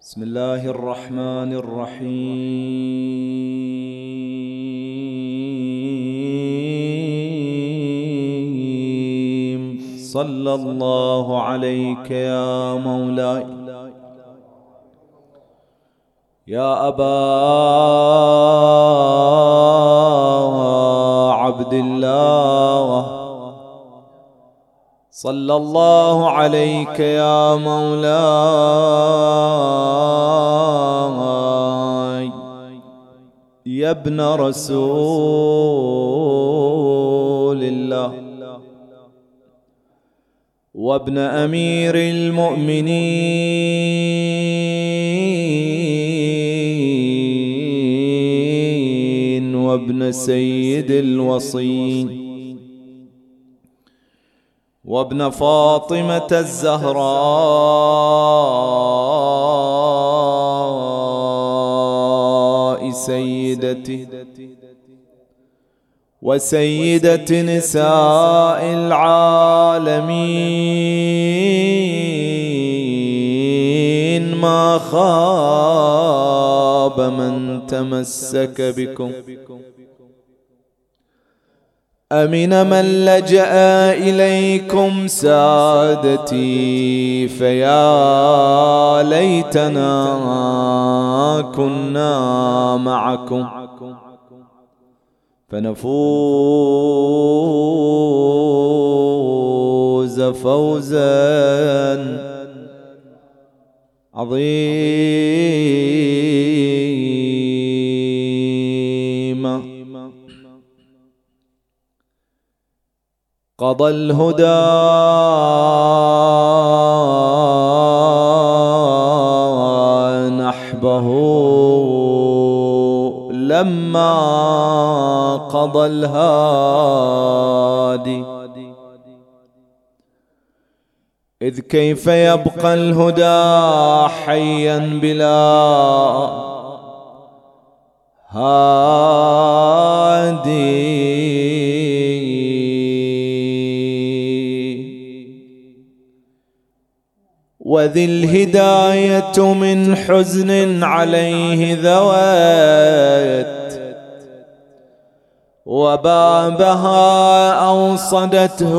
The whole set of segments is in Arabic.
بسم الله الرحمن الرحيم. صلى الله عليك يا مولاي. يا أبا عبد الله. صلى الله عليك يا مولاي. يا ابن رسول الله وابن أمير المؤمنين. وابن سيد الوصين. وابن فاطمة الزهراء سيدتي وسيدة نساء العالمين ما خاب من تمسك بكم. أمن من لجأ إليكم سادتي فيا ليتنا كنا معكم. فنفوز فوزا عظيما. قضى الهدى. نحبه. لما قضى الهادي. إذ كيف يبقى الهدى حيا بلا هادي؟ وذي الهداية من حزن عليه ذوات. وبابها أوصدته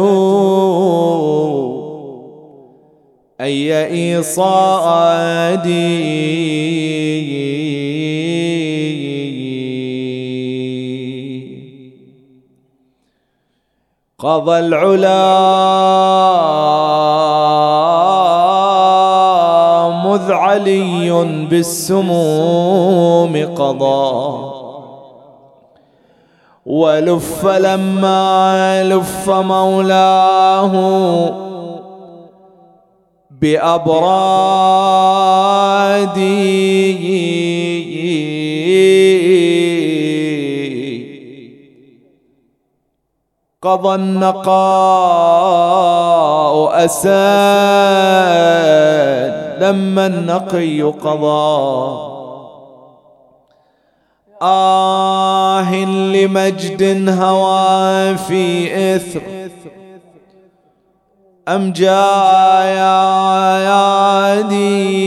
أي إيصادي قضى العلا مذ علي بالسموم قضى. ولف لما لف مولاه بأبرادي. قضى النقاء أساد لما النقي قضى. آه لمجد هوى في إثر. أم جاء يا يادي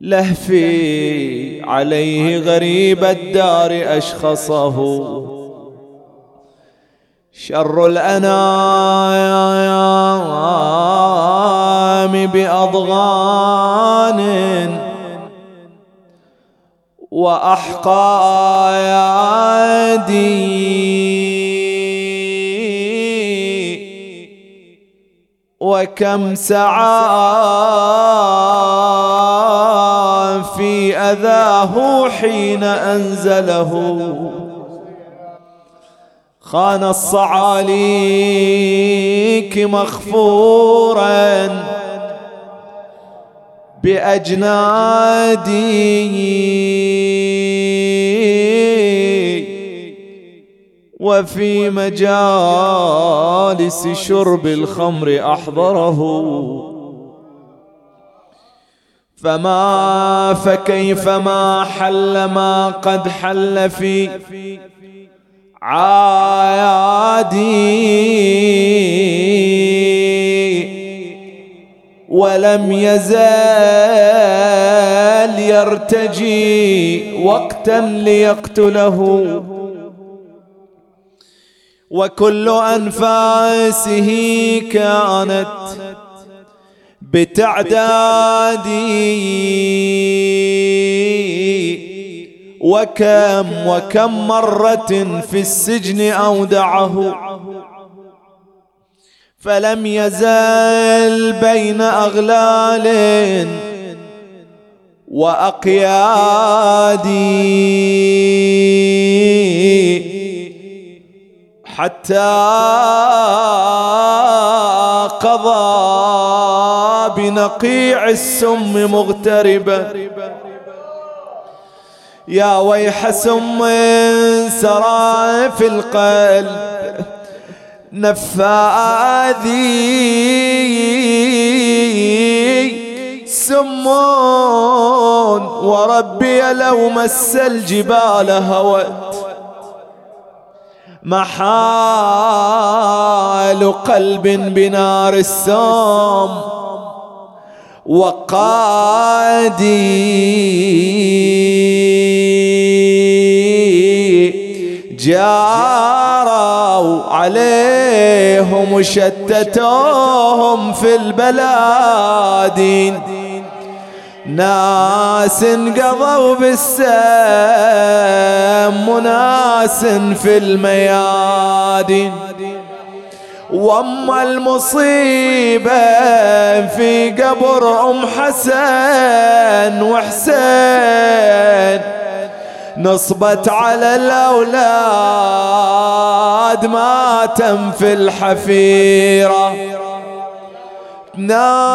لهفي عليه غريب الدار أشخصه. شر الأنام بأضغان وأحقى يدي وكم سعى في أذاه حين أنزله. خان الصعاليك مغفورا بأجنادي. وفي مجالس شرب الخمر أحضره. فما فكيف ما حل ما قد حل في عادي. ولم يزال يرتجي وقتا ليقتله. وكل أنفاسه كانت بتعدادي. وكم وكم مرة في السجن أودعه. فلم يزل بين أغلال وأقياد. حتى قضى بنقيع السم مغتربا يا ويح سم سرى في القلب نفاذي سمون وربي لو مس الجبال هوت. محال قلب بنار السام وقادي. جاروا عليهم وشتتوهم في البلادين ناس قضوا بالسم وناس في الميادين واما المصيبة في قبر أم حسن وحسين نصبت على الأولاد ماتم في الحفيرة. نادي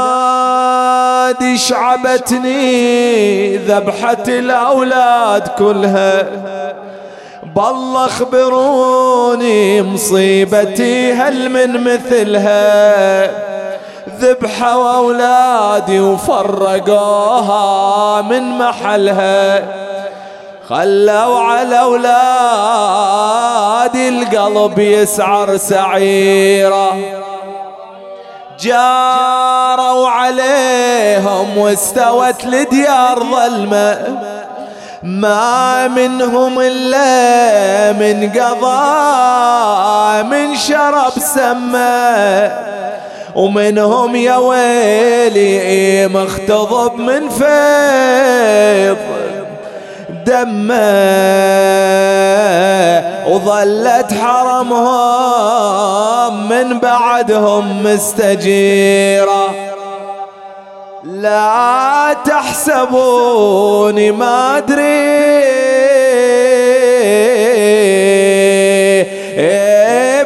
شعبتني ذبحة الأولاد كلها. بالله اخبروني مصيبتي هل من مثلها؟ ذبحوا أولادي وفرقوها من محلها. خلوا على أولادي القلب يسعر سعيرة. جاروا عليهم واستوت لديار ظلمة. ما منهم إلا من قضاء من شرب سمة ومنهم يا ويلي مختضب من فيض دمه. وظلت حرمهم من بعدهم مستجيرة. لا تحسبوني ما أدري.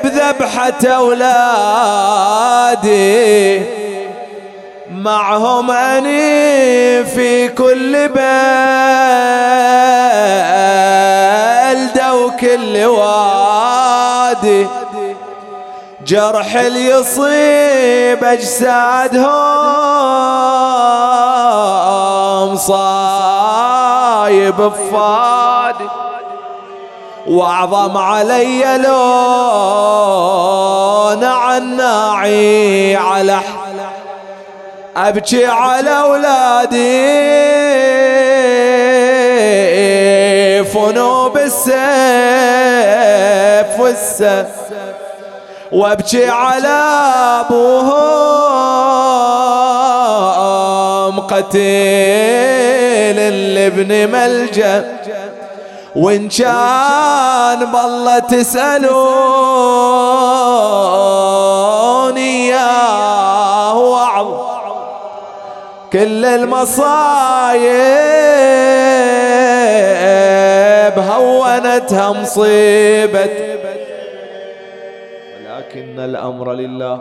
بذبحة أولادي. معهم أني في كل بلدة وكل وادي. جرح اللي يصيب أجسادهم. صايب بفادي واعظم علي لون عناعي على أبكي على أولادي. فنو بالسيف والسيف وأبكي على ابوهم قتيل الابن ملجأ. وإن كان بالله تسألوني ياه وعظ كل المصايب هونتها مصيبة ولكن الأمر لله.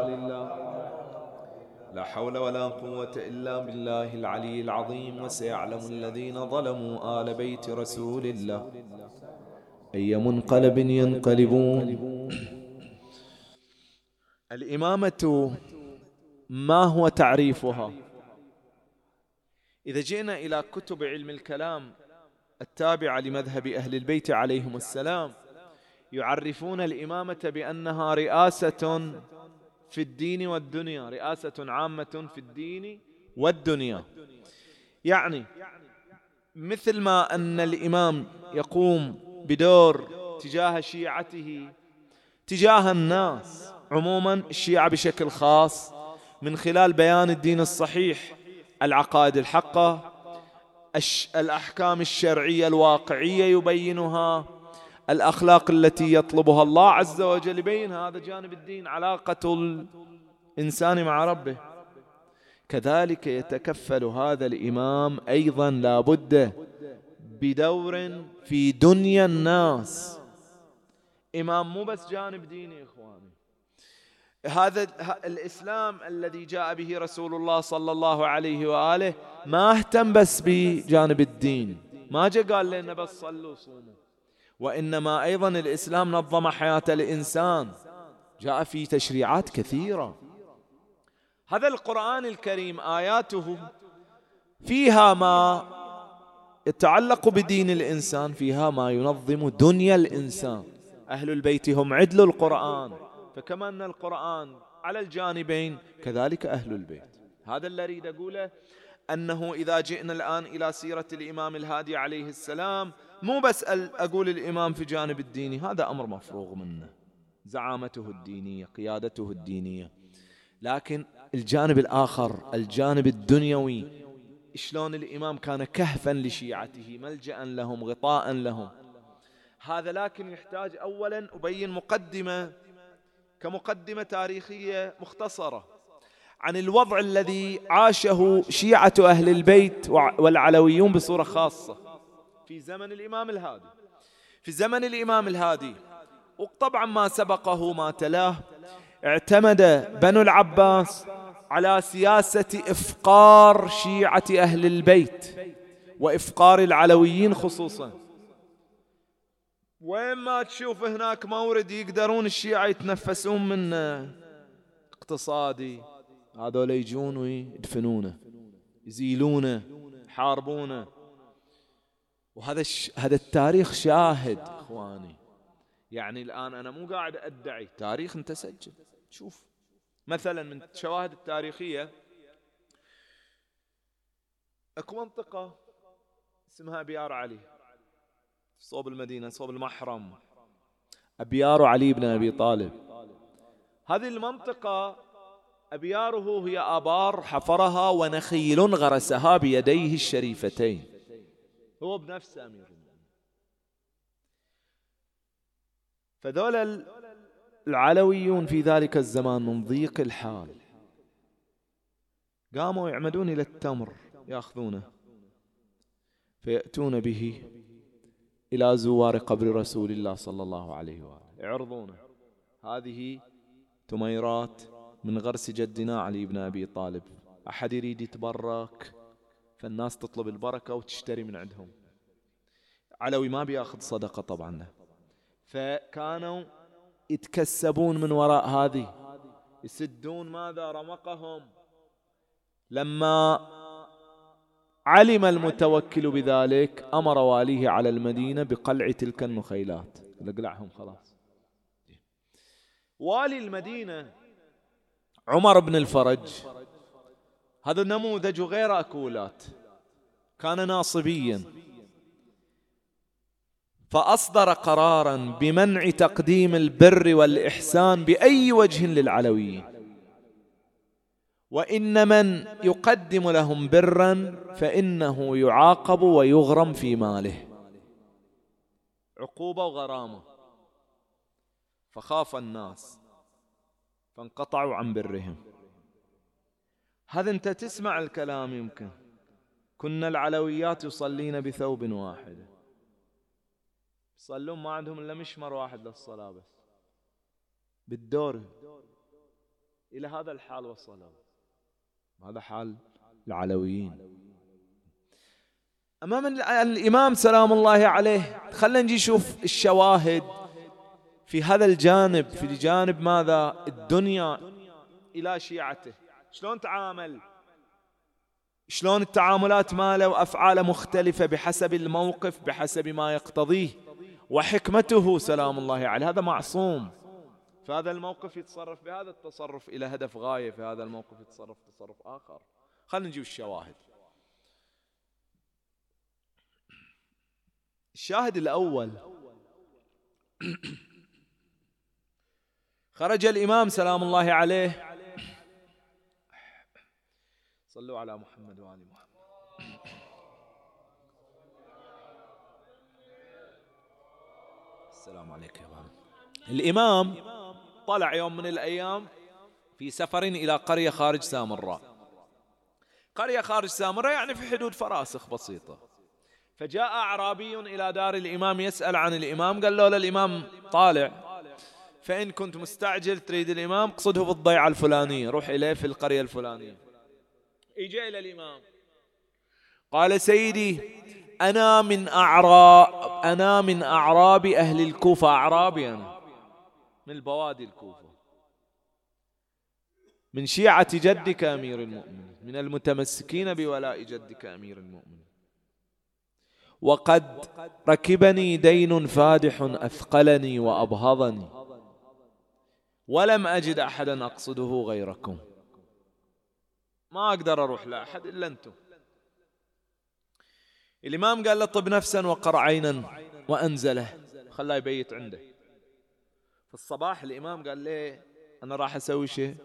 حول ولا قوة إلا بالله العلي العظيم وسيعلم الذين ظلموا آل بيت رسول الله. أي منقلب ينقلبون الإمامة ما هو تعريفها؟ إذا جئنا إلى كتب علم الكلام التابعة لمذهب أهل البيت عليهم السلام يعرفون الإمامة بأنها رئاسة في الدين والدنيا رئاسة عامة في الدين والدنيا. يعني مثل ما أن الإمام يقوم بدور تجاه شيعته تجاه الناس عموما الشيعة بشكل خاص من خلال بيان الدين الصحيح العقائد الحقة الأحكام الشرعية الواقعية يبينها الأخلاق التي يطلبها الله عز وجل. يبين هذا جانب الدين علاقة الإنسان مع ربه. كذلك يتكفل هذا الإمام أيضا لا بد بدور في دنيا الناس. إمام مو بس جانب ديني إخواني. هذا الإسلام الذي جاء به رسول الله صلى الله عليه وآله ما اهتم بس بجانب الدين. ما جاء قال لنا بس صلوا صوموا. وإنما أيضا الإسلام نظم حياة الإنسان. جاء في تشريعات كثيرة. هذا القرآن الكريم آياته فيها ما يتعلق بدين الإنسان فيها ما ينظم دنيا الإنسان. أهل البيت هم عدل القرآن. فكما أن القرآن على الجانبين كذلك أهل البيت. هذا اللي أريد أقوله أنه إذا جئنا الآن إلى سيرة الإمام الهادي عليه السلام مو بس أقول الإمام في جانب الديني هذا أمر مفروغ منه. زعامته الدينية قيادته الدينية. لكن الجانب الآخر الجانب الدنيوي شلون الإمام كان كهفا لشيعته ملجأ لهم غطاء لهم. هذا لكن يحتاج أولا أبين مقدمة كمقدمة تاريخية مختصرة عن الوضع الذي عاشه شيعة أهل البيت والعلويون بصورة خاصة. في زمن الإمام الهادي. في زمن الإمام الهادي وطبعا ما سبقه ما تلاه اعتمد بنو العباس على سياسة إفقار شيعة أهل البيت وإفقار العلويين خصوصا. وين ما تشوف هناك مورد يقدرون الشيعة يتنفسون من اقتصادي هذول يجون ويدفنونه يزيلونه يحاربونه. وهذا الش... هذا التاريخ شاهد. إخواني يعني الآن أنا مو قاعد أدعي تاريخ أنت سجل. شوف مثلا من الشواهد التاريخية أكو منطقة اسمها أبيار علي صوب المدينة صوب المحرم أبيار علي بن أبي طالب. هذه المنطقة أبياره هي آبار حفرها ونخيل غرسها بيديه الشريفتين. هو بنفسه أمير المؤمنين. فذول العلويون في ذلك الزمان من ضيق الحال. قاموا يعمدون إلى التمر يأخذونه فيأتون به إلى زوار قبر رسول الله صلى الله عليه وآله. يعرضونه. هذه تميرات من غرس جدنا علي بن أبي طالب. أحد يريد يتبرك؟ فالناس تطلب البركة وتشتري من عندهم. علوي ما بياخذ صدقة طبعا. فكانوا يتكسبون من وراء هذه. يسدون ماذا رمقهم. لما علم المتوكل بذلك أمر واليه على المدينة بقلع تلك النخيلات. اقلعهم خلاص. والي المدينة عمر بن الفرج هذا نموذج غير أكولات. كان ناصبيا. فأصدر قرارا بمنع تقديم البر والإحسان بأي وجه للعلويين وإن من يقدم لهم برا فإنه يعاقب ويغرم في ماله. عقوبة وغرامة. فخاف الناس فانقطعوا عن برهم. هذا انت تسمع الكلام يمكن. كنا العلويات يصلين بثوب واحد. يصلون ما عندهم إلا مشمر واحد للصلاة بس. بالدور. إلى هذا الحال وصلوا هذا حال العلويين. أمام الإمام سلام الله عليه خلينا نجي نشوف الشواهد في هذا الجانب. في جانب ماذا؟ الدنيا إلى شيعته. شلون تعامل؟ شلون التعاملات ماله وأفعاله مختلفة بحسب الموقف بحسب ما يقتضيه. وحكمته سلام الله عليه. هذا معصوم. في هذا الموقف يتصرف بهذا التصرف إلى هدف غاية في هذا الموقف يتصرف تصرف آخر. خلينا نجيب الشواهد. الشاهد الأول. خرج الإمام سلام الله عليه صلوا على محمد وآل محمد. السلام عليك يا بابا الإمام طلع يوم من الأيام في سفر إلى قرية خارج سامراء. قرية خارج سامراء يعني في حدود فراسخ بسيطة. فجاء أعرابي إلى دار الإمام يسأل عن الإمام قال له الإمام طالع. فإن كنت مستعجل تريد الإمام اقصده في الضيعة الفلانية روح إليه في القرية الفلانية. إجا إلى الإمام. قال سيدي أنا من أعراب أنا من أعراب أهل الكوفة. أعرابي أنا من البوادي الكوفة. من شيعة جدك أمير المؤمنين. من المتمسكين بولاء جدك أمير المؤمنين. وقد ركبني دين فادح أثقلني وأبهضني. ولم أجد أحدا أقصده غيركم. ما أقدر أروح لأحد إلا أنتم. الإمام قال له طب نفسا وقر عينا وأنزله. خلاه يبيت عنده. في الصباح الإمام قال له أنا راح أسوي شيء؟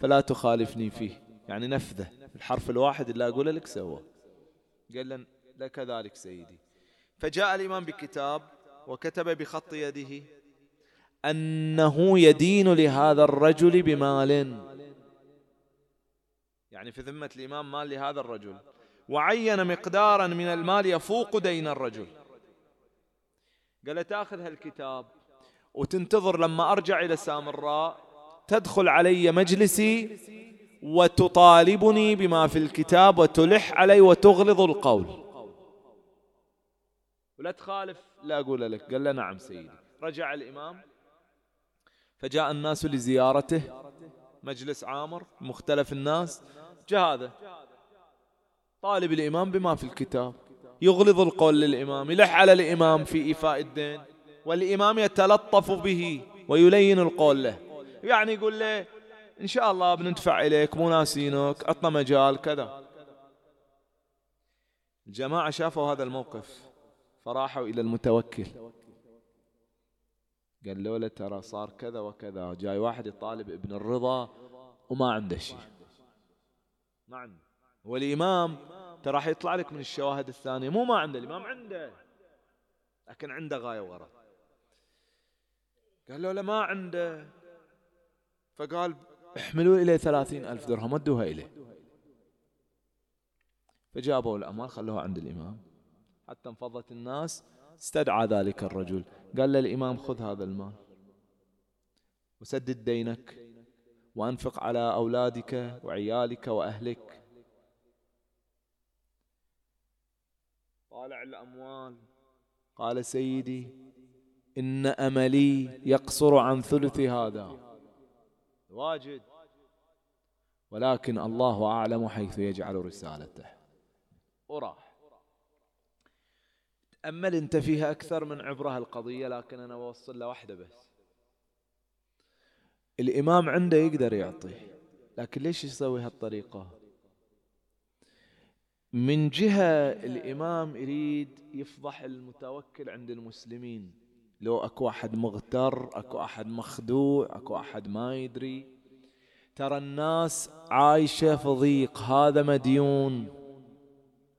فلا تخالفني فيه. يعني نفذه. الحرف الواحد اللي أقوله لك سوى. قال له لك ذلك سيدي. فجاء الإمام بكتاب وكتب بخط يده أنه يدين لهذا الرجل بمال. يعني في ذمة الإمام مال لهذا الرجل. وعين مقدارا من المال يفوق دين الرجل. قال تأخذ هالكتاب وتنتظر لما أرجع إلى سامراء تدخل علي مجلسي وتطالبني بما في الكتاب وتلح علي وتغلظ القول. ولا تخالف لا أقول لك. قال له نعم سيدي. رجع الإمام. فجاء الناس لزيارته. مجلس عامر مختلف الناس. هذا. طالب الإمام بما في الكتاب. يغلظ القول للإمام يلح على الإمام في إيفاء الدين والإمام يتلطف به ويلين القول له. يعني يقول له إن شاء الله بندفع إليك مو ناسينك عطنا مجال كذا. الجماعة شافوا هذا الموقف فراحوا إلى المتوكل. قال له ترى صار كذا وكذا. جاي واحد يطالب ابن الرضا وما عنده شيء. ما عنده والإمام ترى راح يطلع لك من الشواهد الثانية. مو ما عنده الإمام عنده لكن عنده غاية وغرض قال له لا ما عنده. فقال احملوا إليه ثلاثين ألف درهم ودوها إليه. فجابوا الأموال خلوها عند الإمام. حتى انفضت الناس استدعى ذلك الرجل. قال للإمام خذ هذا المال وسدد دينك. وأنفق على أولادك وعيالك وأهلك. طالع الأموال. قال سيدي إن أملي يقصر عن ثلث هذا. واجد. ولكن الله أعلم حيث يجعل رسالته. وراح. تأمل أنت فيها أكثر من عبرها القضية لكن أنا بوصل له واحدة بس. الإمام عنده يقدر يعطي. لكن ليش يسوي هالطريقة؟ من جهة الإمام يريد يفضح المتوكل عند المسلمين. لو أكو أحد مغتر أكو أحد مخدوع أكو أحد ما يدري. ترى الناس عايشة في ضيق هذا مديون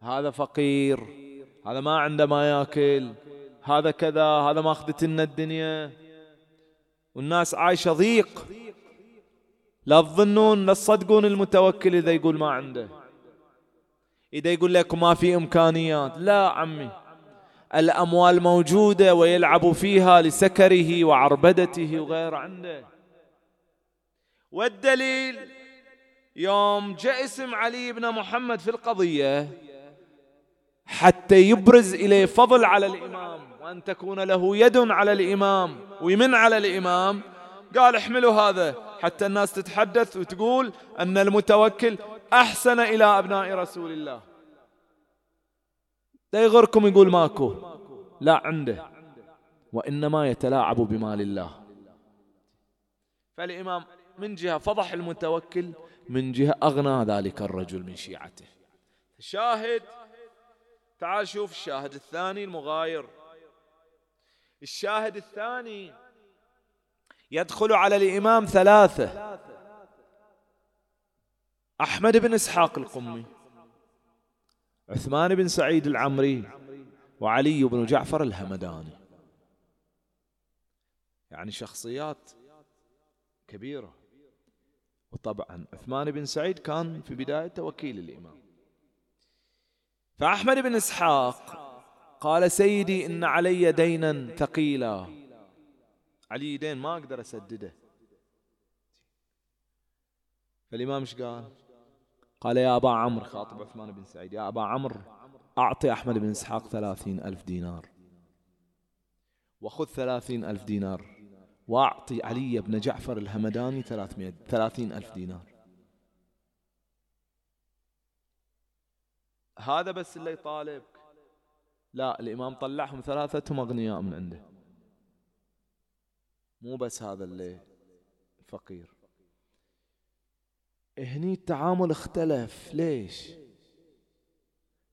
هذا فقير هذا ما عنده ما ياكل هذا كذا هذا ما أخذت لنا الدنيا. والناس عايشة ضيق. لا تظنون لا تصدقون المتوكل إذا يقول ما عنده. إذا يقول لك ما في إمكانيات. لا عمي. الأموال موجودة ويلعب فيها لسكره وعربدته وغير عنده. والدليل يوم جاء اسم علي بن محمد في القضية حتى يبرز إليه فضل على الإمام. وأن تكون له يد على الإمام ويمن على الإمام. قال احملوا هذا. حتى الناس تتحدث وتقول أن المتوكل أحسن إلى أبناء رسول الله. لا يغركم يقول ماكو. لا عنده. وإنما يتلاعب بمال الله. فالإمام من جهة فضح المتوكل من جهة أغنى ذلك الرجل من شيعته. شاهد تعال شوف الشاهد الثاني المغاير. الشاهد الثاني. يدخل على الإمام ثلاثة. أحمد بن إسحاق القمي عثمان بن سعيد العمري وعلي بن جعفر الهمداني. يعني شخصيات كبيرة. وطبعا عثمان بن سعيد كان في بدايته وكيل الإمام. فأحمد بن إسحاق قال سيدي إن علي دينا ثقيلا. علي دين ما أقدر أسدده. فالإمام إيش قال؟ قال يا أبا عمرو خاطب عثمان بن سعيد يا أبا عمرو أعطي أحمد بن إسحاق ثلاثين ألف دينار. وخذ ثلاثين ألف دينار وأعطي علي بن جعفر الهمداني ثلاثمائة ثلاثين ألف دينار. هذا بس اللي يطالبك لا الإمام طلعهم ثلاثتهم أغنياء من عنده. مو بس هذا اللي فقير. هني التعامل اختلف. ليش؟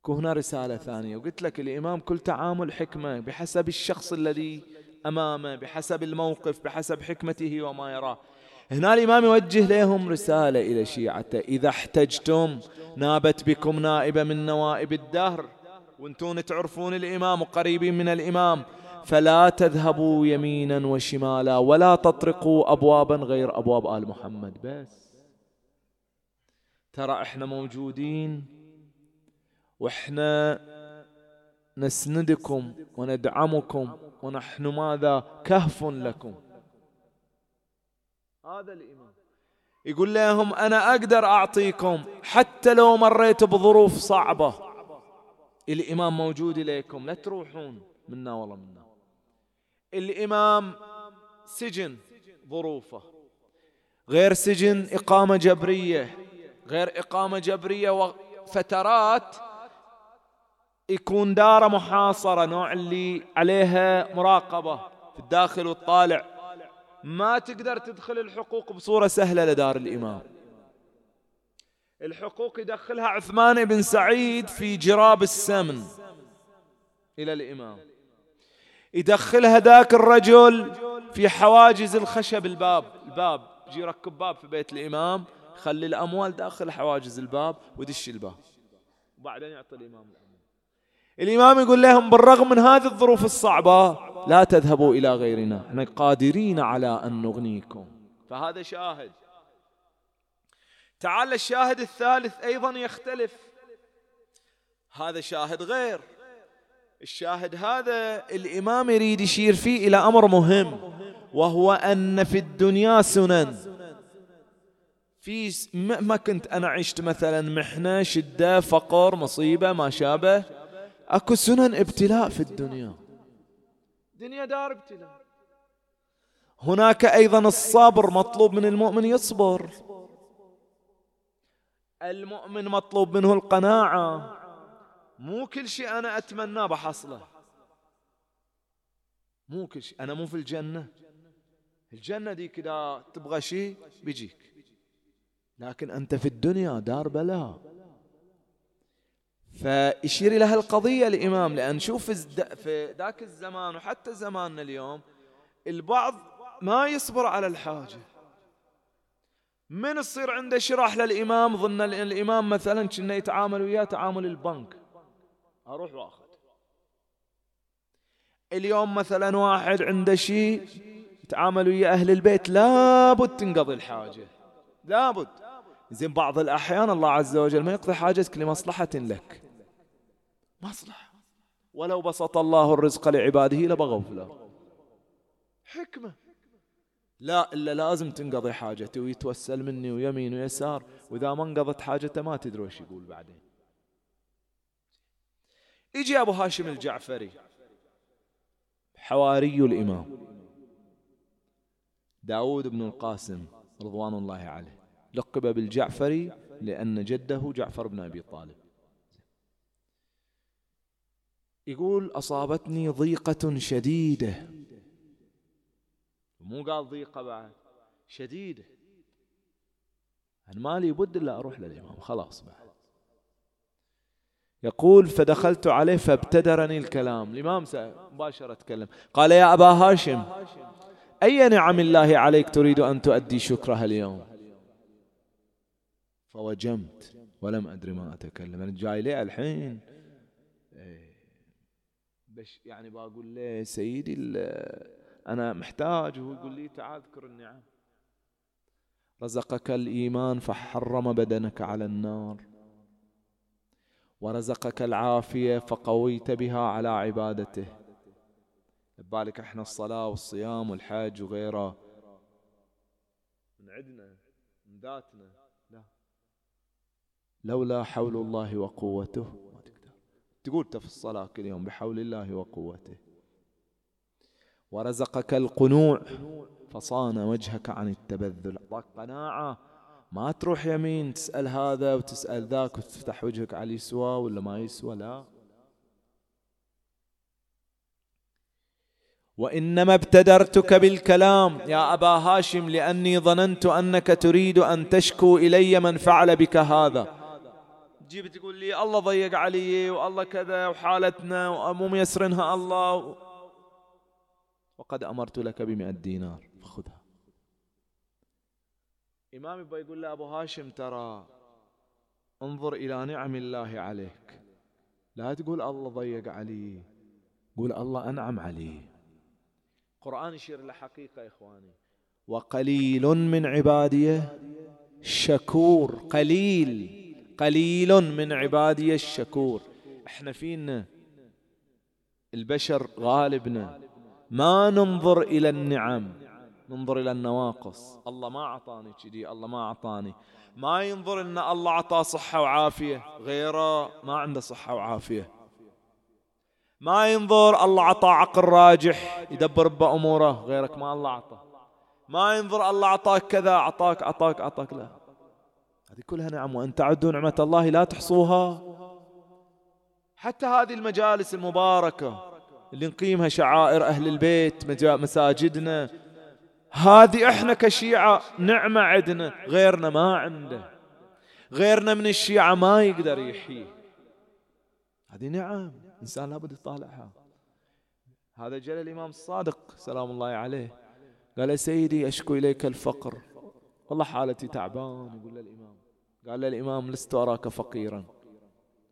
هنا رسالة ثانية. وقلت لك الإمام كل تعامل حكمة بحسب الشخص الذي أمامه بحسب الموقف بحسب حكمته وما يراه. هنا الإمام يوجه لهم رسالة إلى شيعته. إذا احتجتم نابت بكم نائبة من نوائب الدهر. وانتون تعرفون الإمام وقريبين من الإمام فلا تذهبوا يمينا وشمالا ولا تطرقوا أبوابا غير أبواب آل محمد. بس ترى إحنا موجودين وإحنا نسندكم وندعمكم ونحن ماذا كهف لكم. هذا الإمام. يقول لهم أنا أقدر أعطيكم حتى لو مريت بظروف صعبة. الإمام موجود إليكم لا تروحون منا والله منا. الإمام سجن ظروفه غير سجن إقامة جبرية غير إقامة جبرية وفترات يكون داره محاصرة نوع اللي عليها مراقبة في الداخل والطالع. ما تقدر تدخل الحقوق بصورة سهلة لدار الإمام. الحقوق يدخلها عثمان بن سعيد في جراب السمن. إلى الإمام. يدخلها ذاك الرجل في حواجز الخشب الباب. الباب يجي يركب باب في بيت الإمام. خلي الأموال داخل حواجز الباب ودش الباب. وبعدين يعطي الإمام الأموال. الإمام يقول لهم بالرغم من هذه الظروف الصعبة لا تذهبوا إلى غيرنا. إحنا قادرين على أن نغنيكم. فهذا شاهد. تعال الشاهد الثالث أيضا يختلف. هذا شاهد غير. الشاهد هذا الإمام يريد يشير فيه إلى أمر مهم وهو أن في الدنيا سنن. في مهما كنت أنا عشت مثلا محنة شدة فقر مصيبة ما شابه. أكو سنن ابتلاء في الدنيا. دنيا دار ابتلاء. هناك أيضا الصبر مطلوب من المؤمن يصبر. المؤمن مطلوب منه القناعة. مو كل شيء أنا أتمناه بحصله. مو كل شيء أنا مو في الجنة. الجنة دي كذا تبغى شيء بيجيك. لكن أنت في الدنيا دار بلاء فيشير إلى هالقضية الإمام لأن شوف في ذاك الزمان وحتى زماننا اليوم البعض ما يصبر على الحاجة. من تصير عنده شرح للإمام ظن الإمام مثلا كنا يتعامل وياه تعامل البنك. أروح وأخذ. اليوم مثلا واحد عنده شيء يتعامل ويا أهل البيت لابد تنقضي الحاجة. لابد. زين بعض الأحيان الله عز وجل ما يقضي حاجتك لمصلحة لك. مصلحة. ولو بسط الله الرزق لعباده لبغوا الأرض حكمة. لا إلا لازم تنقضي حاجته ويتوسل مني ويمين ويسار. وإذا ما انقضت حاجته ما تدري وش يقول بعدين. يجي أبو هاشم الجعفري حواري الإمام. داود بن القاسم رضوان الله عليه. لقب بالجعفري لأن جده جعفر بن أبي طالب. يقول أصابتني ضيقة شديدة. مو قال ضيقة بعد. شديدة أنا مالي بد إلا أروح للإمام. خلاص بعد. يقول فدخلت عليه فابتدرني الكلام. الإمام مباشرة تكلم. قال يا أبا هاشم أي نعم الله عليك تريد أن تؤدي شكرها اليوم؟ فوجمت. ولم أدري ما أتكلم. أنا جاي ليه الحين؟ إيه. بش يعني بقول له سيدي أنا محتاج وهو يقول لي تعال اذكر النعم. رزقك الإيمان فحرم بدنك على النار. ورزقك العافية فقويت بها على عبادته. ببالك إحنا الصلاة والصيام والحج وغيره. من عندنا من ذاتنا لا. لولا حول الله وقوته. تقول في الصلاة كل يوم بحول الله وقوته. ورزقك القنوع فصان وجهك عن التبذل. أعطاك قناعة. ما تروح يمين تسأل هذا وتسأل ذاك وتفتح وجهك على يسوى ولا ما يسوى؟ لا. وإنما ابتدرتك بالكلام. يا أبا هاشم لأني ظننت أنك تريد أن تشكو إلي من فعل بك هذا. تجيب تقول لي الله ضيق علي والله كذا وحالتنا ومو ميسرنها الله. وقد أمرت لك بمئة دينار. فخذها إمام يبغى يقول له أبو هاشم ترى انظر إلى نعم الله عليك. لا تقول الله ضيق علي. قول الله أنعم علي. القرآن يشير لحقيقة يا إخواني. وقليل من عبادي شكور قليل قليل من عبادي الشكور. إحنا فينا البشر غالبنا. ما ننظر إلى النعم ننظر إلى النواقص. الله ما أعطاني كذي الله ما أعطاني. ما ينظر أن الله أعطاه صحة وعافية غيره ما عنده صحة وعافية. ما ينظر الله أعطاه عقل راجح يدبر بأموره غيرك ما الله أعطى. ما ينظر الله أعطاك كذا أعطاك أعطاك أعطاك لا. هذه كلها نعم وأن تعدوا نعمة الله لا تحصوها. حتى هذه المجالس المباركة اللي نقيمها شعائر أهل البيت مساجدنا. هذه إحنا كشيعة نعمة عندنا غيرنا ما عنده. غيرنا من الشيعة ما يقدر يحيي. هذه نعم إنسان لابد يطالعها. هذا جل الإمام الصادق سلام الله عليه. قال سيدي أشكو إليك الفقر. والله حالتي تعبان يقول للإمام قال للإمام لست أراك فقيرا.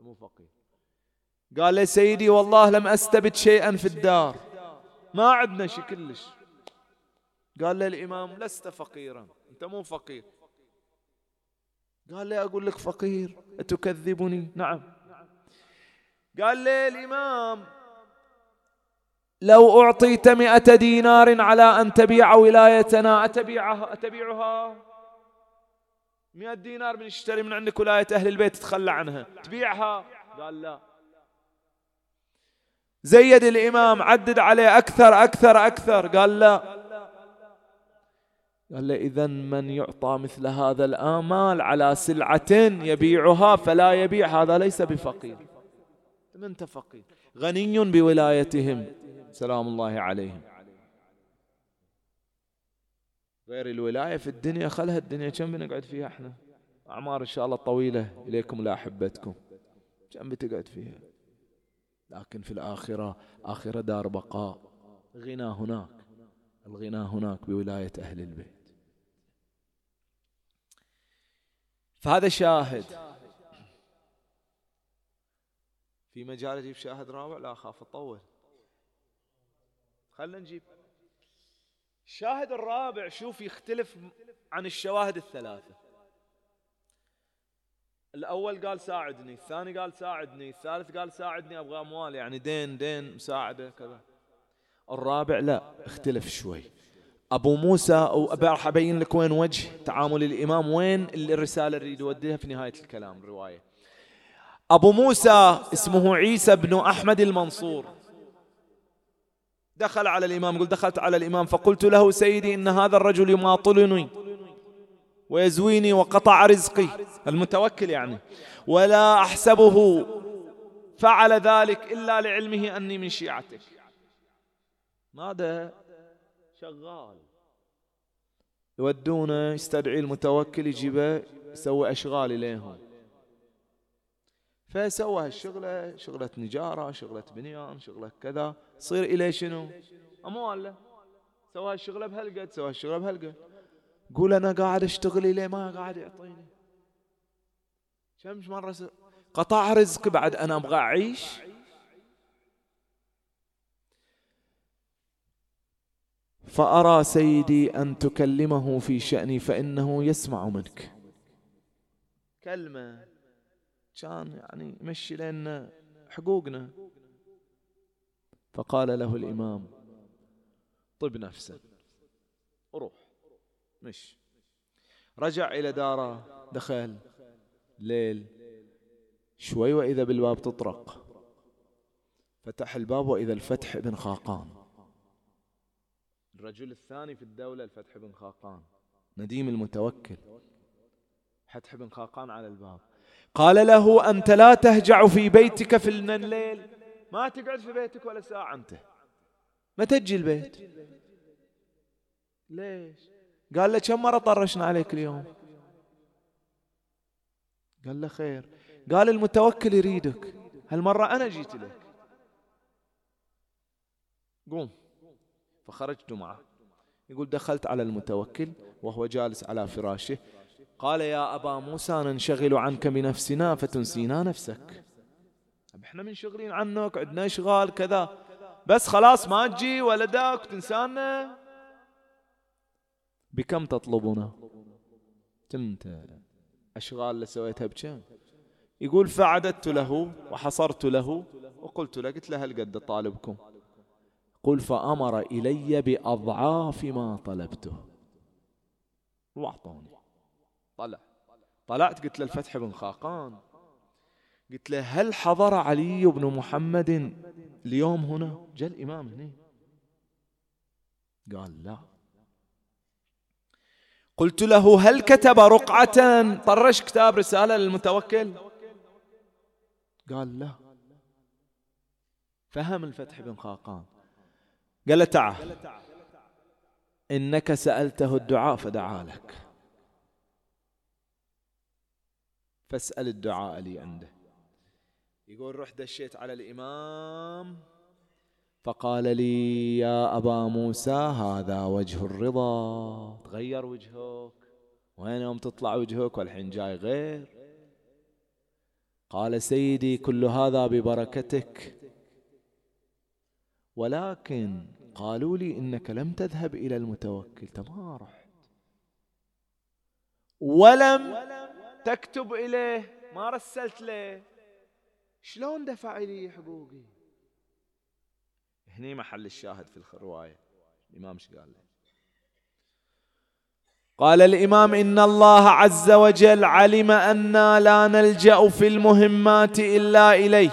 مو فقير. قال لي سيدي والله لم أستبد شيئا في الدار. ما عندنا شيء كلش. قال لي الإمام لست فقيرا. أنت مو فقير. قال لي أقول لك فقير. أتكذبني؟ نعم. قال لي الإمام لو أعطيت مئة دينار على أن تبيع ولايتنا أتبيعها أتبيعها؟ مئة دينار بنشتري من عندك ولاية أهل البيت تتخلى عنها. تبيعها؟ قال لا. زيد الإمام عدد عليه أكثر أكثر أكثر. قال لا. قال له إذا من يعطى مثل هذا الآمال على سلعة يبيعها فلا يبيع. هذا ليس بفقير. من فقير؟ غني بولايتهم. سلام الله عليهم. غير الولاية في الدنيا. خلها الدنيا. كم بنقعد فيها إحنا؟ أعمار إن شاء الله طويلة. إليكم لا أحبتكم. كم بتقعد فيها؟ لكن في الآخرة آخرة دار بقاء. غنى هناك. الغنى هناك بولاية أهل البيت. فهذا شاهد. في مجال أجيب شاهد رابع؟ لا أخاف أطول. خلنا نجيب. الشاهد الرابع شوف يختلف عن الشواهد الثلاثة. الأول قال ساعدني الثاني قال ساعدني الثالث قال ساعدني أبغى أموال يعني دين دين مساعدة كذا. الرابع لا اختلف شوي. أبو موسى أو راح أبين لك وين وجه تعامل الإمام وين الرسالة اللي يوديها في نهاية الكلام الروايه أبو موسى اسمه عيسى بن أحمد المنصور. دخل على الإمام قل دخلت على الإمام فقلت له سيدي إن هذا الرجل يماطلني. ويزويني وقطع رزقي. المتوكل يعني. ولا أحسبه. فعل ذلك إلا لعلمه أني من شيعتك. ماذا؟ شغال. يودونه يستدعي المتوكل يجيبه يسوي أشغال إليهم. فسوى هالشغلة شغلة نجارة شغلة بنيان شغلة كذا. صير إليه شنو؟ أموال. له سوى هالشغلة بهالقد سوى هالشغلة بهالقد قول أنا قاعد أشتغل إليه ما قاعد يعطيني. كم مرة قطع رزق بعد أنا أبغى أعيش؟ فأرى سيدي أن تكلمه في شأني فإنه يسمع منك. كلمة كان يعني يمشي لنا حقوقنا. فقال له الإمام طب نفسك روح. مش. رجع إلى داره دخل ليل. شوي وإذا بالباب تطرق. فتح الباب وإذا الفتح بن خاقان. الرجل الثاني في الدولة الفتح بن خاقان. نديم المتوكل. فتح بن خاقان على الباب. قال له أنت لا تهجع في بيتك في الليل. ما تقعد في بيتك ولا ساعة أنت. ما تجي البيت؟ ليش؟ قال له كم مرة طرشنا عليك اليوم؟ قال له خير. قال المتوكل يريدك. هالمرة أنا جيت لك. قوم. فخرجت معه. يقول دخلت على المتوكل وهو جالس على فراشه. قال يا أبا موسى ننشغل عنك بنفسنا فتنسينا نفسك. إحنا منشغلين عنك عندنا إشغال كذا. بس خلاص ما تجي ولدك تنسانا. بكم تطلبنا تمت أشغال اللي سويتها بكم؟ يقول فعددت له وحصرت له وقلت له قلت له هل قد طالبكم؟ قل فأمر إلي بأضعاف ما طلبته. وأعطوني. طلع. طلعت؟ قلت له الفتح بن خاقان. قلت له هل حضر علي بن محمد اليوم هنا؟ جاء الإمام هنا. قال لا. قلت له هل كتب رقعة طرش كتاب رسالة للمتوكل. قال لا. فهم الفتح بن خاقان. قال له تعال. إنك سألته الدعاء فدعا لك. فاسأل الدعاء لي عنده. يقول رحت دشيت على الإمام. فقال لي يا أبا موسى هذا وجه الرضا. تغير وجهك. وين يوم تطلع وجهك؟ والحين جاي غير. قال سيدي كل هذا ببركتك. ولكن قالوا لي إنك لم تذهب إلى المتوكل. ما رحت. ولم تكتب إليه. ما رسلت له. شلون دفع لي حقوقي؟ هني محل الشاهد في الرواية. الإمام إيش قال له؟ قال الإمام إن الله عز وجل علم أنا لا نلجأ في المهمات إلا إليه.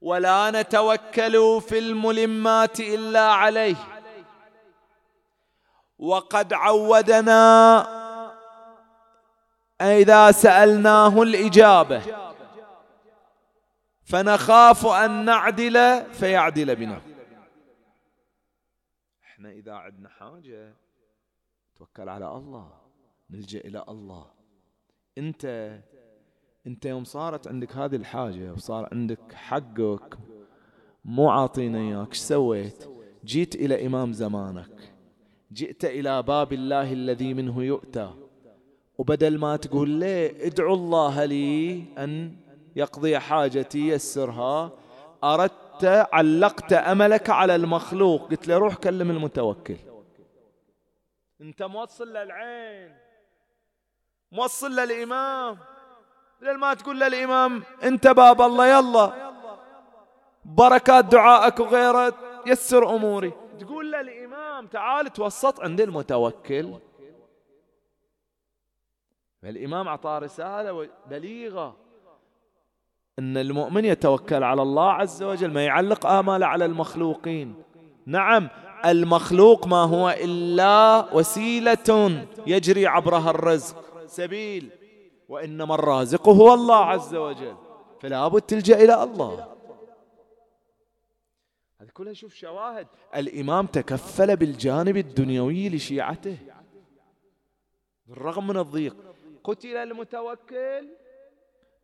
ولا نتوكل في الملمات إلا عليه. وقد عودنا إذا سألناه الإجابة. فنخاف أن نعدل فيعدل بنا. إحنا إذا عندنا حاجة توكل على الله نلجأ إلى الله. أنت أنت يوم صارت عندك هذه الحاجة وصار عندك حقك مو عاطينا إياك إيش سويت؟ جيت إلى إمام زمانك. جئت إلى باب الله الذي منه يؤتى. وبدل ما تقول ليه ادعو الله لي أن يقضي حاجتي يسرها أردت علقت أملك على المخلوق. قلت له روح كلم المتوكل. أنت موصل للعين موصل للإمام. بدل ما تقول للإمام أنت باب الله يلا. بركات دعائك وغيره يسر أموري. تقول للإمام تعال توسط عند المتوكل. فالإمام أعطاه رسالة بليغة. أن المؤمن يتوكل على الله عز وجل ما يعلق آماله على المخلوقين. نعم المخلوق ما هو إلا وسيلة يجري عبرها الرزق سبيل. وإنما الرازق هو الله عز وجل فلا بد تلجأ إلى الله. هذه كلها شوف شواهد. الإمام تكفل بالجانب الدنيوي لشيعته بالرغم من الضيق. قتل المتوكل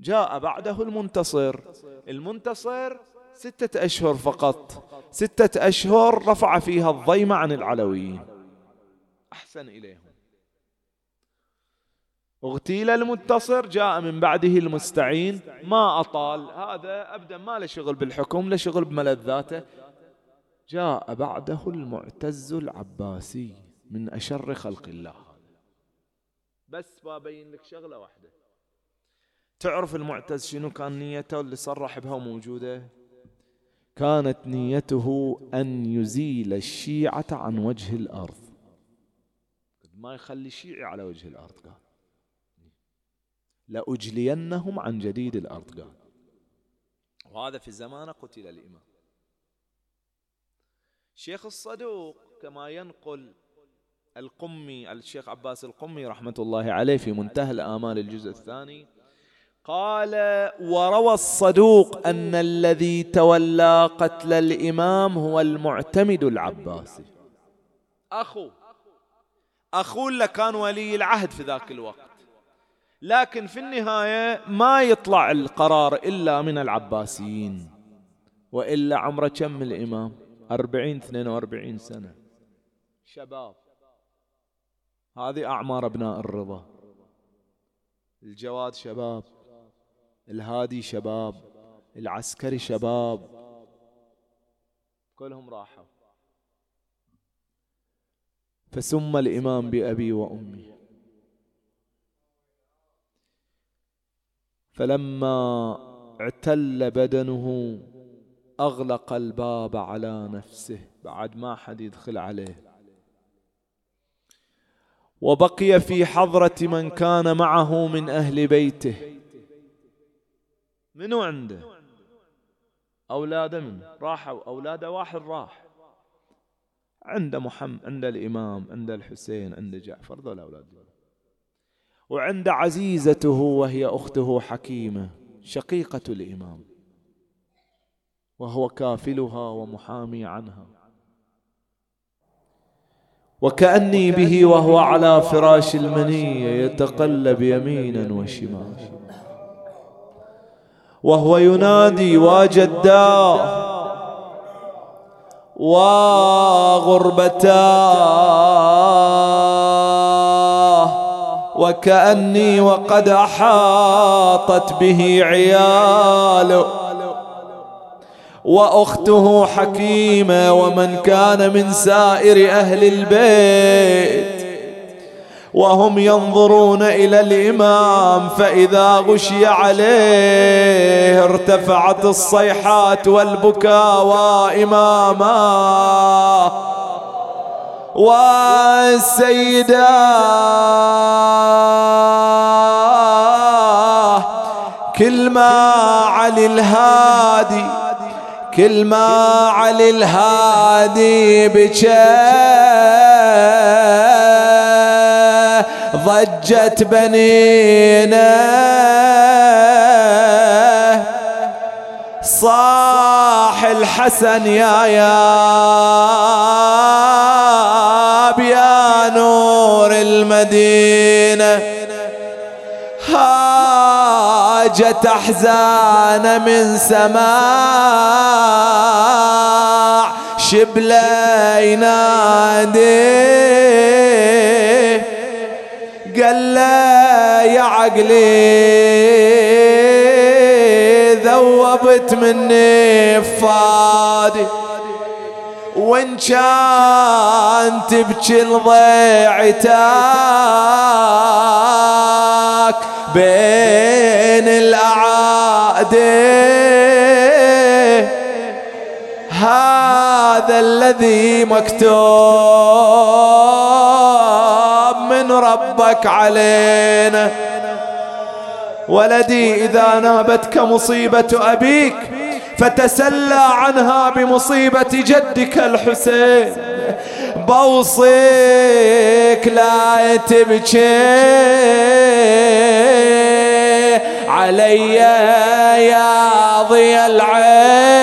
جاء بعده المنتصر. المنتصر ستة أشهر فقط. ستة أشهر رفع فيها الضيمة عن العلويين أحسن إليهم. اغتيل المنتصر جاء من بعده المستعين. ما أطال. هذا أبدا ما له شغل بالحكم له شغل بملذاته. جاء بعده المعتز العباسي من أشر خلق الله. بس ببين لك شغلة واحدة. تعرف المعتز شنو كان نيته اللي صرح بها موجودة؟ كانت نيته أن يزيل الشيعة عن وجه الأرض. ما يخلي شيعي على وجه الأرض قال. لأجلينهم عن جديد الأرض قال. وهذا في زمانه قتل الإمام. شيخ الصدوق كما ينقل القمي الشيخ عباس القمي رحمة الله عليه في منتهى الآمال الجزء الثاني قال وروى الصدوق أن الذي تولى قتل الإمام هو المعتمد العباسي. أخو أخو اللي كان ولي العهد في ذاك الوقت. لكن في النهاية ما يطلع القرار إلا من العباسيين وإلا عمره كم الإمام؟ أربعين اثنين وأربعين سنة. شباب هذه أعمار أبناء الرضا. الجواد شباب. الهادي شباب العسكري شباب. كلهم راحوا. فسم الإمام بأبي وأمي. فلما اعتل بدنه أغلق الباب على نفسه. بعد ما حد يدخل عليه. وبقي في حضرة من كان معه من أهل بيته. منو عنده؟ أولاده من؟ راحوا. أولاده واحد راح. عند محمد عند الإمام عند الحسين عند جعفر ذول أولاد وعند عزيزته وهي أخته حكيمة شقيقة الإمام. وهو كافلها ومحامي عنها. وكأني به وهو على فراش المنية يتقلب يمينا وشمالا. وهو ينادي وجداه وغربتاه وكأني وقد أحاطت به عياله. وأخته حكيمة ومن كان من سائر أهل البيت. وهم ينظرون إلى الإمام فإذا غشي عليه ارتفعت الصيحات والبكاء واماما والسيدة كل ما علي الهادي كل ما علي الهادي بكى ضجت بنينا صاح الحسن يا يا يا نور المدينة. هاجت أحزان من سماع شبله ينادي قال له يا عقلي ذوبت مني فادي وإن كان تبكي لضيعتك بين الأعادي هذا الذي مكتوب. ربك علينا. ولدي إذا نابتك مصيبة أبيك فتسلى عنها بمصيبة جدك الحسين. بوصيك لا تبكي علي يا ضي العين.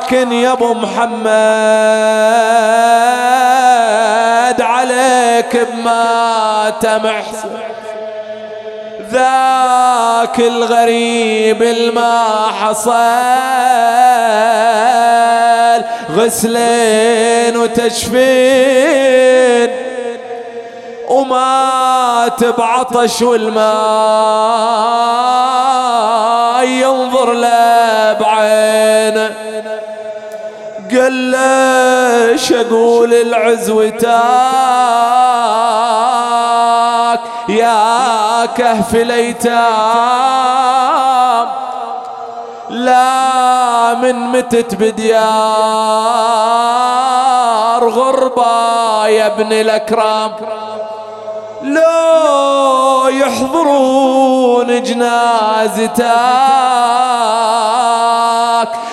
لكن يا أبو محمد عليك بما تمحسن ذاك الغريب الما حصل. غسلين وتشفين. ومات بعطش والماء ينظر له بعينه. قال ليش أقول العزوتاك يا كهف الأيتام. لا من متت بديار غربة يا ابن الأكرام؟ لو يحضرون جنازتك.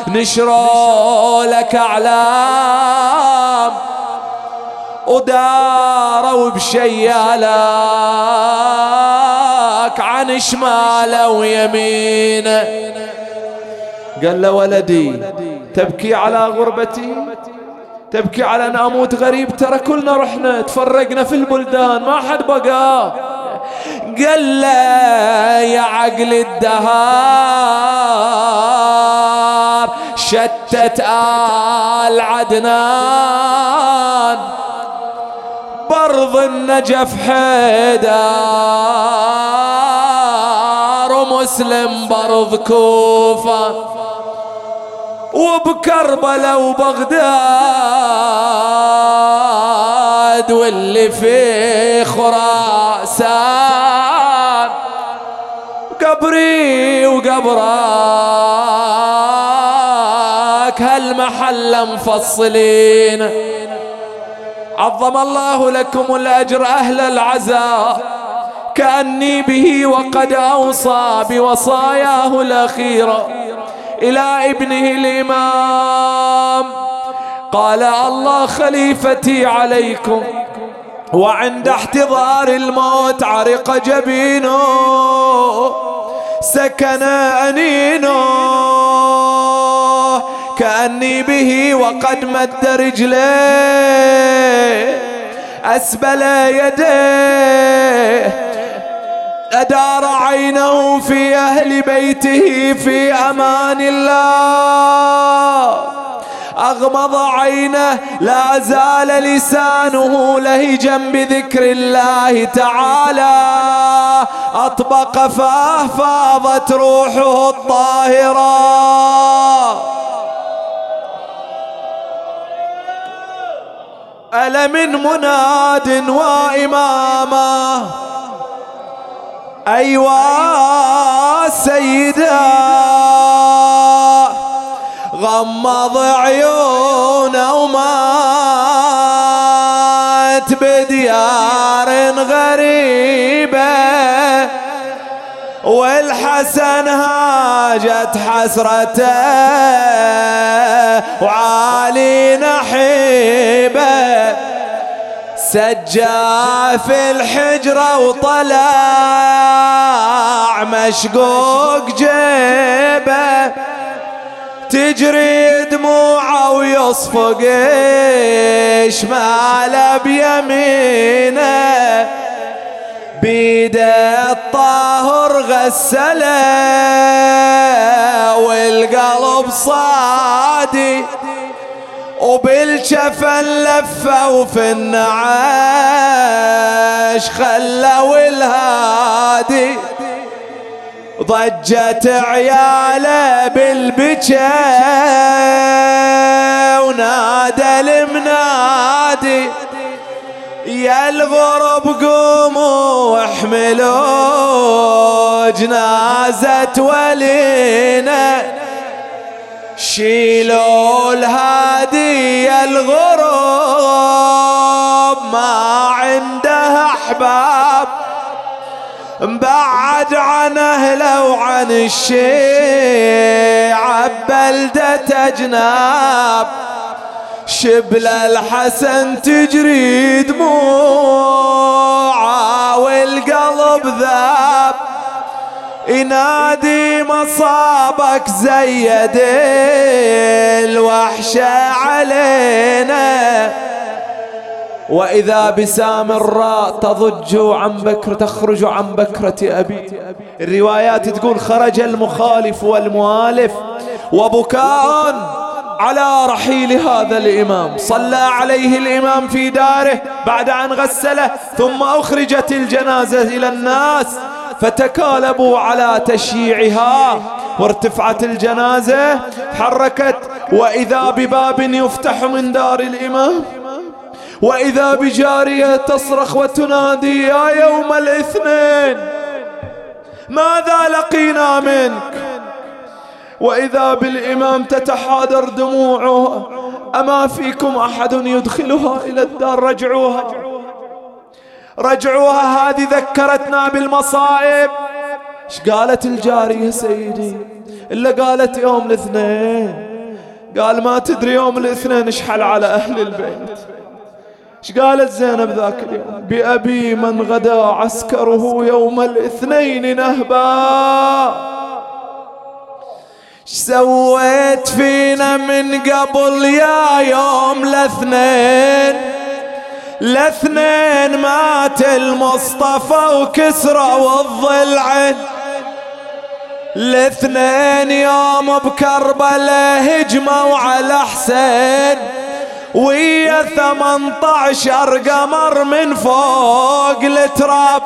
نشروا لك أعلام. وداروا بشيالك عن شماله ويمينه قال له ولدي تبكي على غربتي تبكي على أن أموت غريب ترى كلنا رحنا تفرقنا في البلدان ما حد بقى. قال له يا عقل الدهار. شتت آل عدنان. برض النجف حيدار ومسلم برض كوفة وبكربلاء وبغداد واللي في خراسان. قبري وقبرك هالمحل مفصلين عظم الله لكم الأجر أهل العزاء كأني به وقد أوصى بوصاياه الأخيرة إلى ابنه الإمام. قال الله خليفتي عليكم وعند احتضار الموت عرق جبينه. سكن أنينه. كأني به وقد مد رجليه أسبل يديه أدار عينه في أهل بيته في أمان الله. أغمض عينه لا زال لسانه لهجا بذكر الله تعالى. أطبق فاه فاضت روحه الطاهرة. ألا من مناد وإمامه أيوا سيدا غمض عيونه ومات بديار غريبة والحسن هاجت حسرته وعالي نحيبه. سجى في الحجرة وطلع مشقوق جيبه. تجري دموعه ويصفق شماله بيمينه. بيده الطاهر غسله والقلب صادي. وبالجفن لفه وفي النعاش خلوا الهادي ضجت عياله بالبكا ونادى المنادي يا الغرب قوموا واحملوا جنازة ولينا. شيلوا الهادي الغروب ما عنده أحباب. بعد عن اهله وعن الشيعة بلدة أجناب. شبل الحسن تجري دموعه والقلب ذاب. ينادي مصابك زيد الوحشة علينا. وإذا بسامراء تضج عن بكر تخرج عن بكرة أبي. الروايات تقول خرج المخالف والمؤالف وبكاء على رحيل هذا الإمام. صلى عليه الإمام في داره بعد أن غسله ثم أخرجت الجنازة إلى الناس فتكالبوا على تشييعها. وارتفعت الجنازة حركت وإذا بباب يفتح من دار الإمام وإذا بجارية تصرخ وتنادي يا يوم الاثنين ماذا لقينا منك؟ وإذا بالإمام تتحادر دموعه أما فيكم أحد يدخلها إلى الدار؟ رجعوها. رجعوها هذه ذكرتنا بالمصائب. إيش قالت الجارية سيدي؟ إلا قالت يوم الاثنين. قال ما تدري يوم الاثنين اشحل على أهل البيت. إيش قالت زينب ذاك اليوم بأبي من غدا عسكره يوم الاثنين نهبا. سويت فينا من قبل يا يوم الاثنين؟ الاثنين مات المصطفى وكسرى والضلع. الاثنين يوم بكربلاء هجموا على حسين. ويا ثمنطعشر عشر قمر من فوق التراب.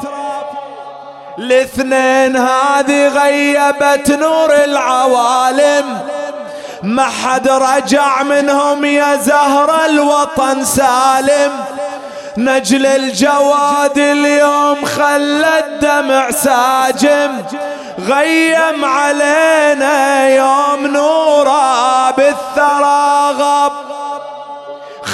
الاثنين هذه غيبت نور العوالم. ما حد رجع منهم يا زهر الوطن سالم. نجل الجواد اليوم خلى الدمع ساجم. غيم علينا يوم نورا بالثرى غب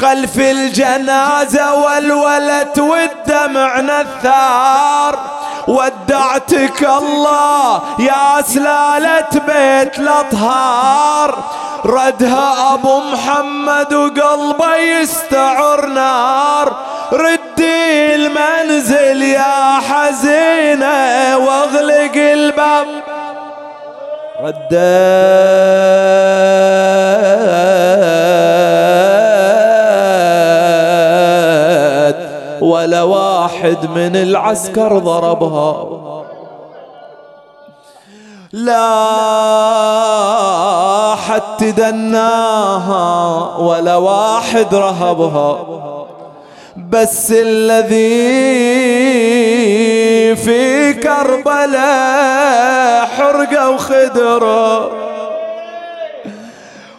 خلف الجنازة والولد والدمع نثار. ودعتك الله يا سلالة بيت الأطهار. ردها أبو محمد وقلبه يستعر نار. ردي المنزل يا حزينة واغلق الباب. ردت ولا واحد من العسكر ضربها. لا حتى دناها ولا واحد رهبها. بس الذي في كربلاء حرقة وخدره.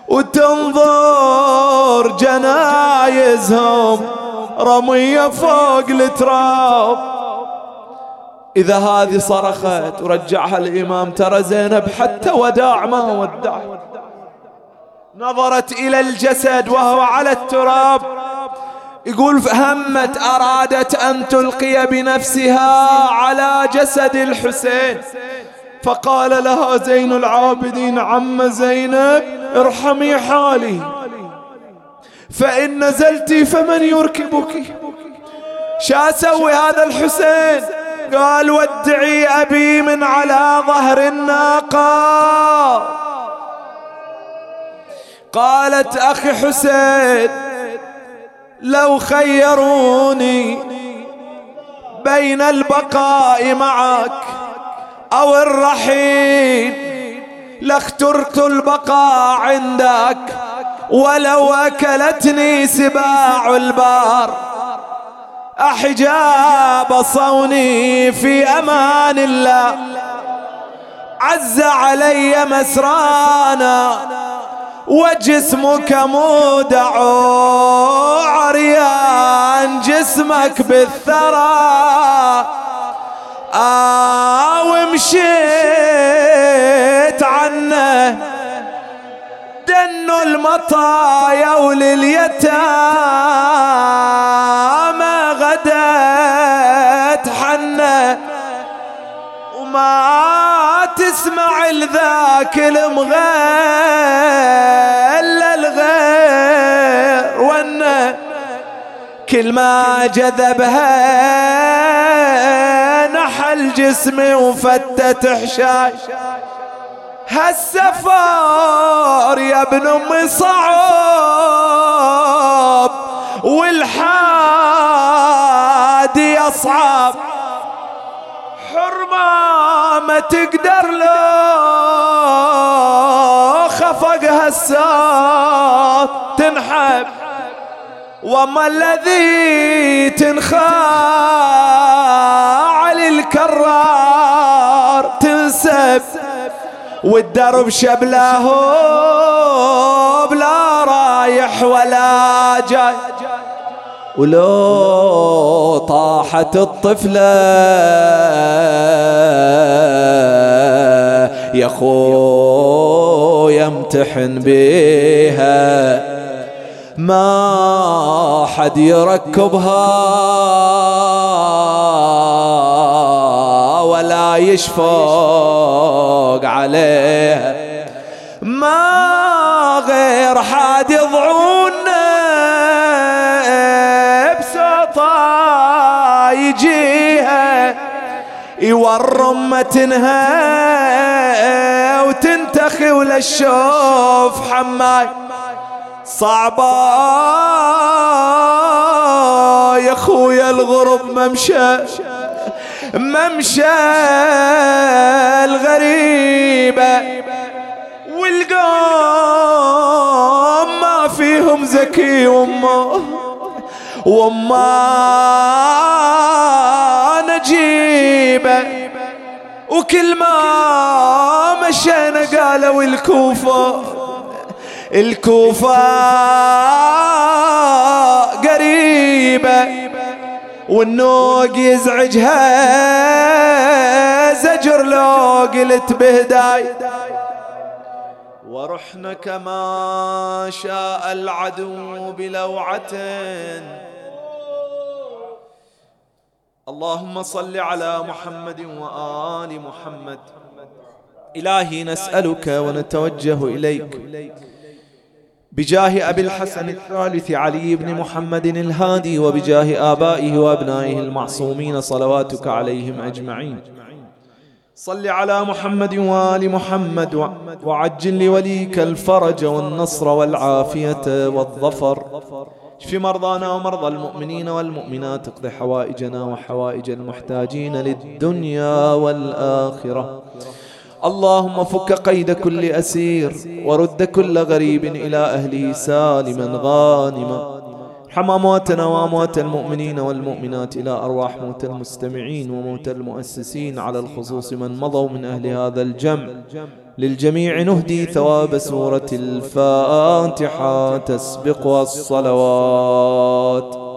وتنظر جنايزهم. رمية فوق التراب. إذا هذه صرخت ورجعها الإمام ترى زينب حتى وداع ما ودع. نظرت إلى الجسد وهو على التراب. يقول همت أرادت أن تلقي بنفسها على جسد الحسين. فقال لها زين العابدين عم زينب ارحمي حالي. فإن نزلت فمن يركبك؟ شا أسوي هذا الحسين؟ قال ودعي أبي من على ظهر الناقة. قالت أخي حسين لو خيروني بين البقاء معك أو الرحيل لاخترت البقاء عندك. ولو أكلتني سباع البار أحجاب صوني في أمان الله. عز علي مسرانا وجسمك مودع عريان جسمك بالثرى. آه ومشيت عنه المطايا ولليتامى غدت حنه وما تسمع الذاك المغل الغير وانه كل ما جذبها نحل جسمي وفتت حشاي هالسفار يا ابن امي صعب والحادي أصعب. حرمة ما تقدر لو خفق هالساط تنحب وما الذي تنخاع للكرار تنسب. والدرب شبله بلا رايح ولا جاي. ولو طاحت الطفلة يا خو يمتحن بيها. ما حد يركبها. يشفق عليها. ما غير حد يضعونا بسطا يجيها. يورم متنها وتنتخي ولا الشوف حماي. صعبة يا خويا الغرب ممشى ممشى الغريبة والقوم ما فيهم زكي وما وما نجيبة. وكل ما مشينا قالوا الكوفة الكوفة قريبة. والنوق يزعجها زجر لو قلت بهداي ورحنا كما شاء العدو بلوعة. اللهم صل على محمد وآل محمد. إلهي نسألك ونتوجه إليك. بجاه أبي الحسن الثالث علي بن محمد الهادي وبجاه آبائه وأبنائه المعصومين صلواتك عليهم أجمعين. صل على محمد وآل محمد وعجل لوليك الفرج والنصر والعافية والظفر. اشف مرضانا ومرضى المؤمنين والمؤمنات اقض حوائجنا وحوائج المحتاجين للدنيا والآخرة. اللهم فك قيد كل أسير ورد كل غريب إلى أهله سالما غانما. ارحم أمواتنا وأموات المؤمنين والمؤمنات إلى أرواح موت المستمعين وموت المؤسسين على الخصوص من مضوا من أهل هذا الجمع. للجميع نهدي ثواب سورة الفاتحة تسبقها الصلوات.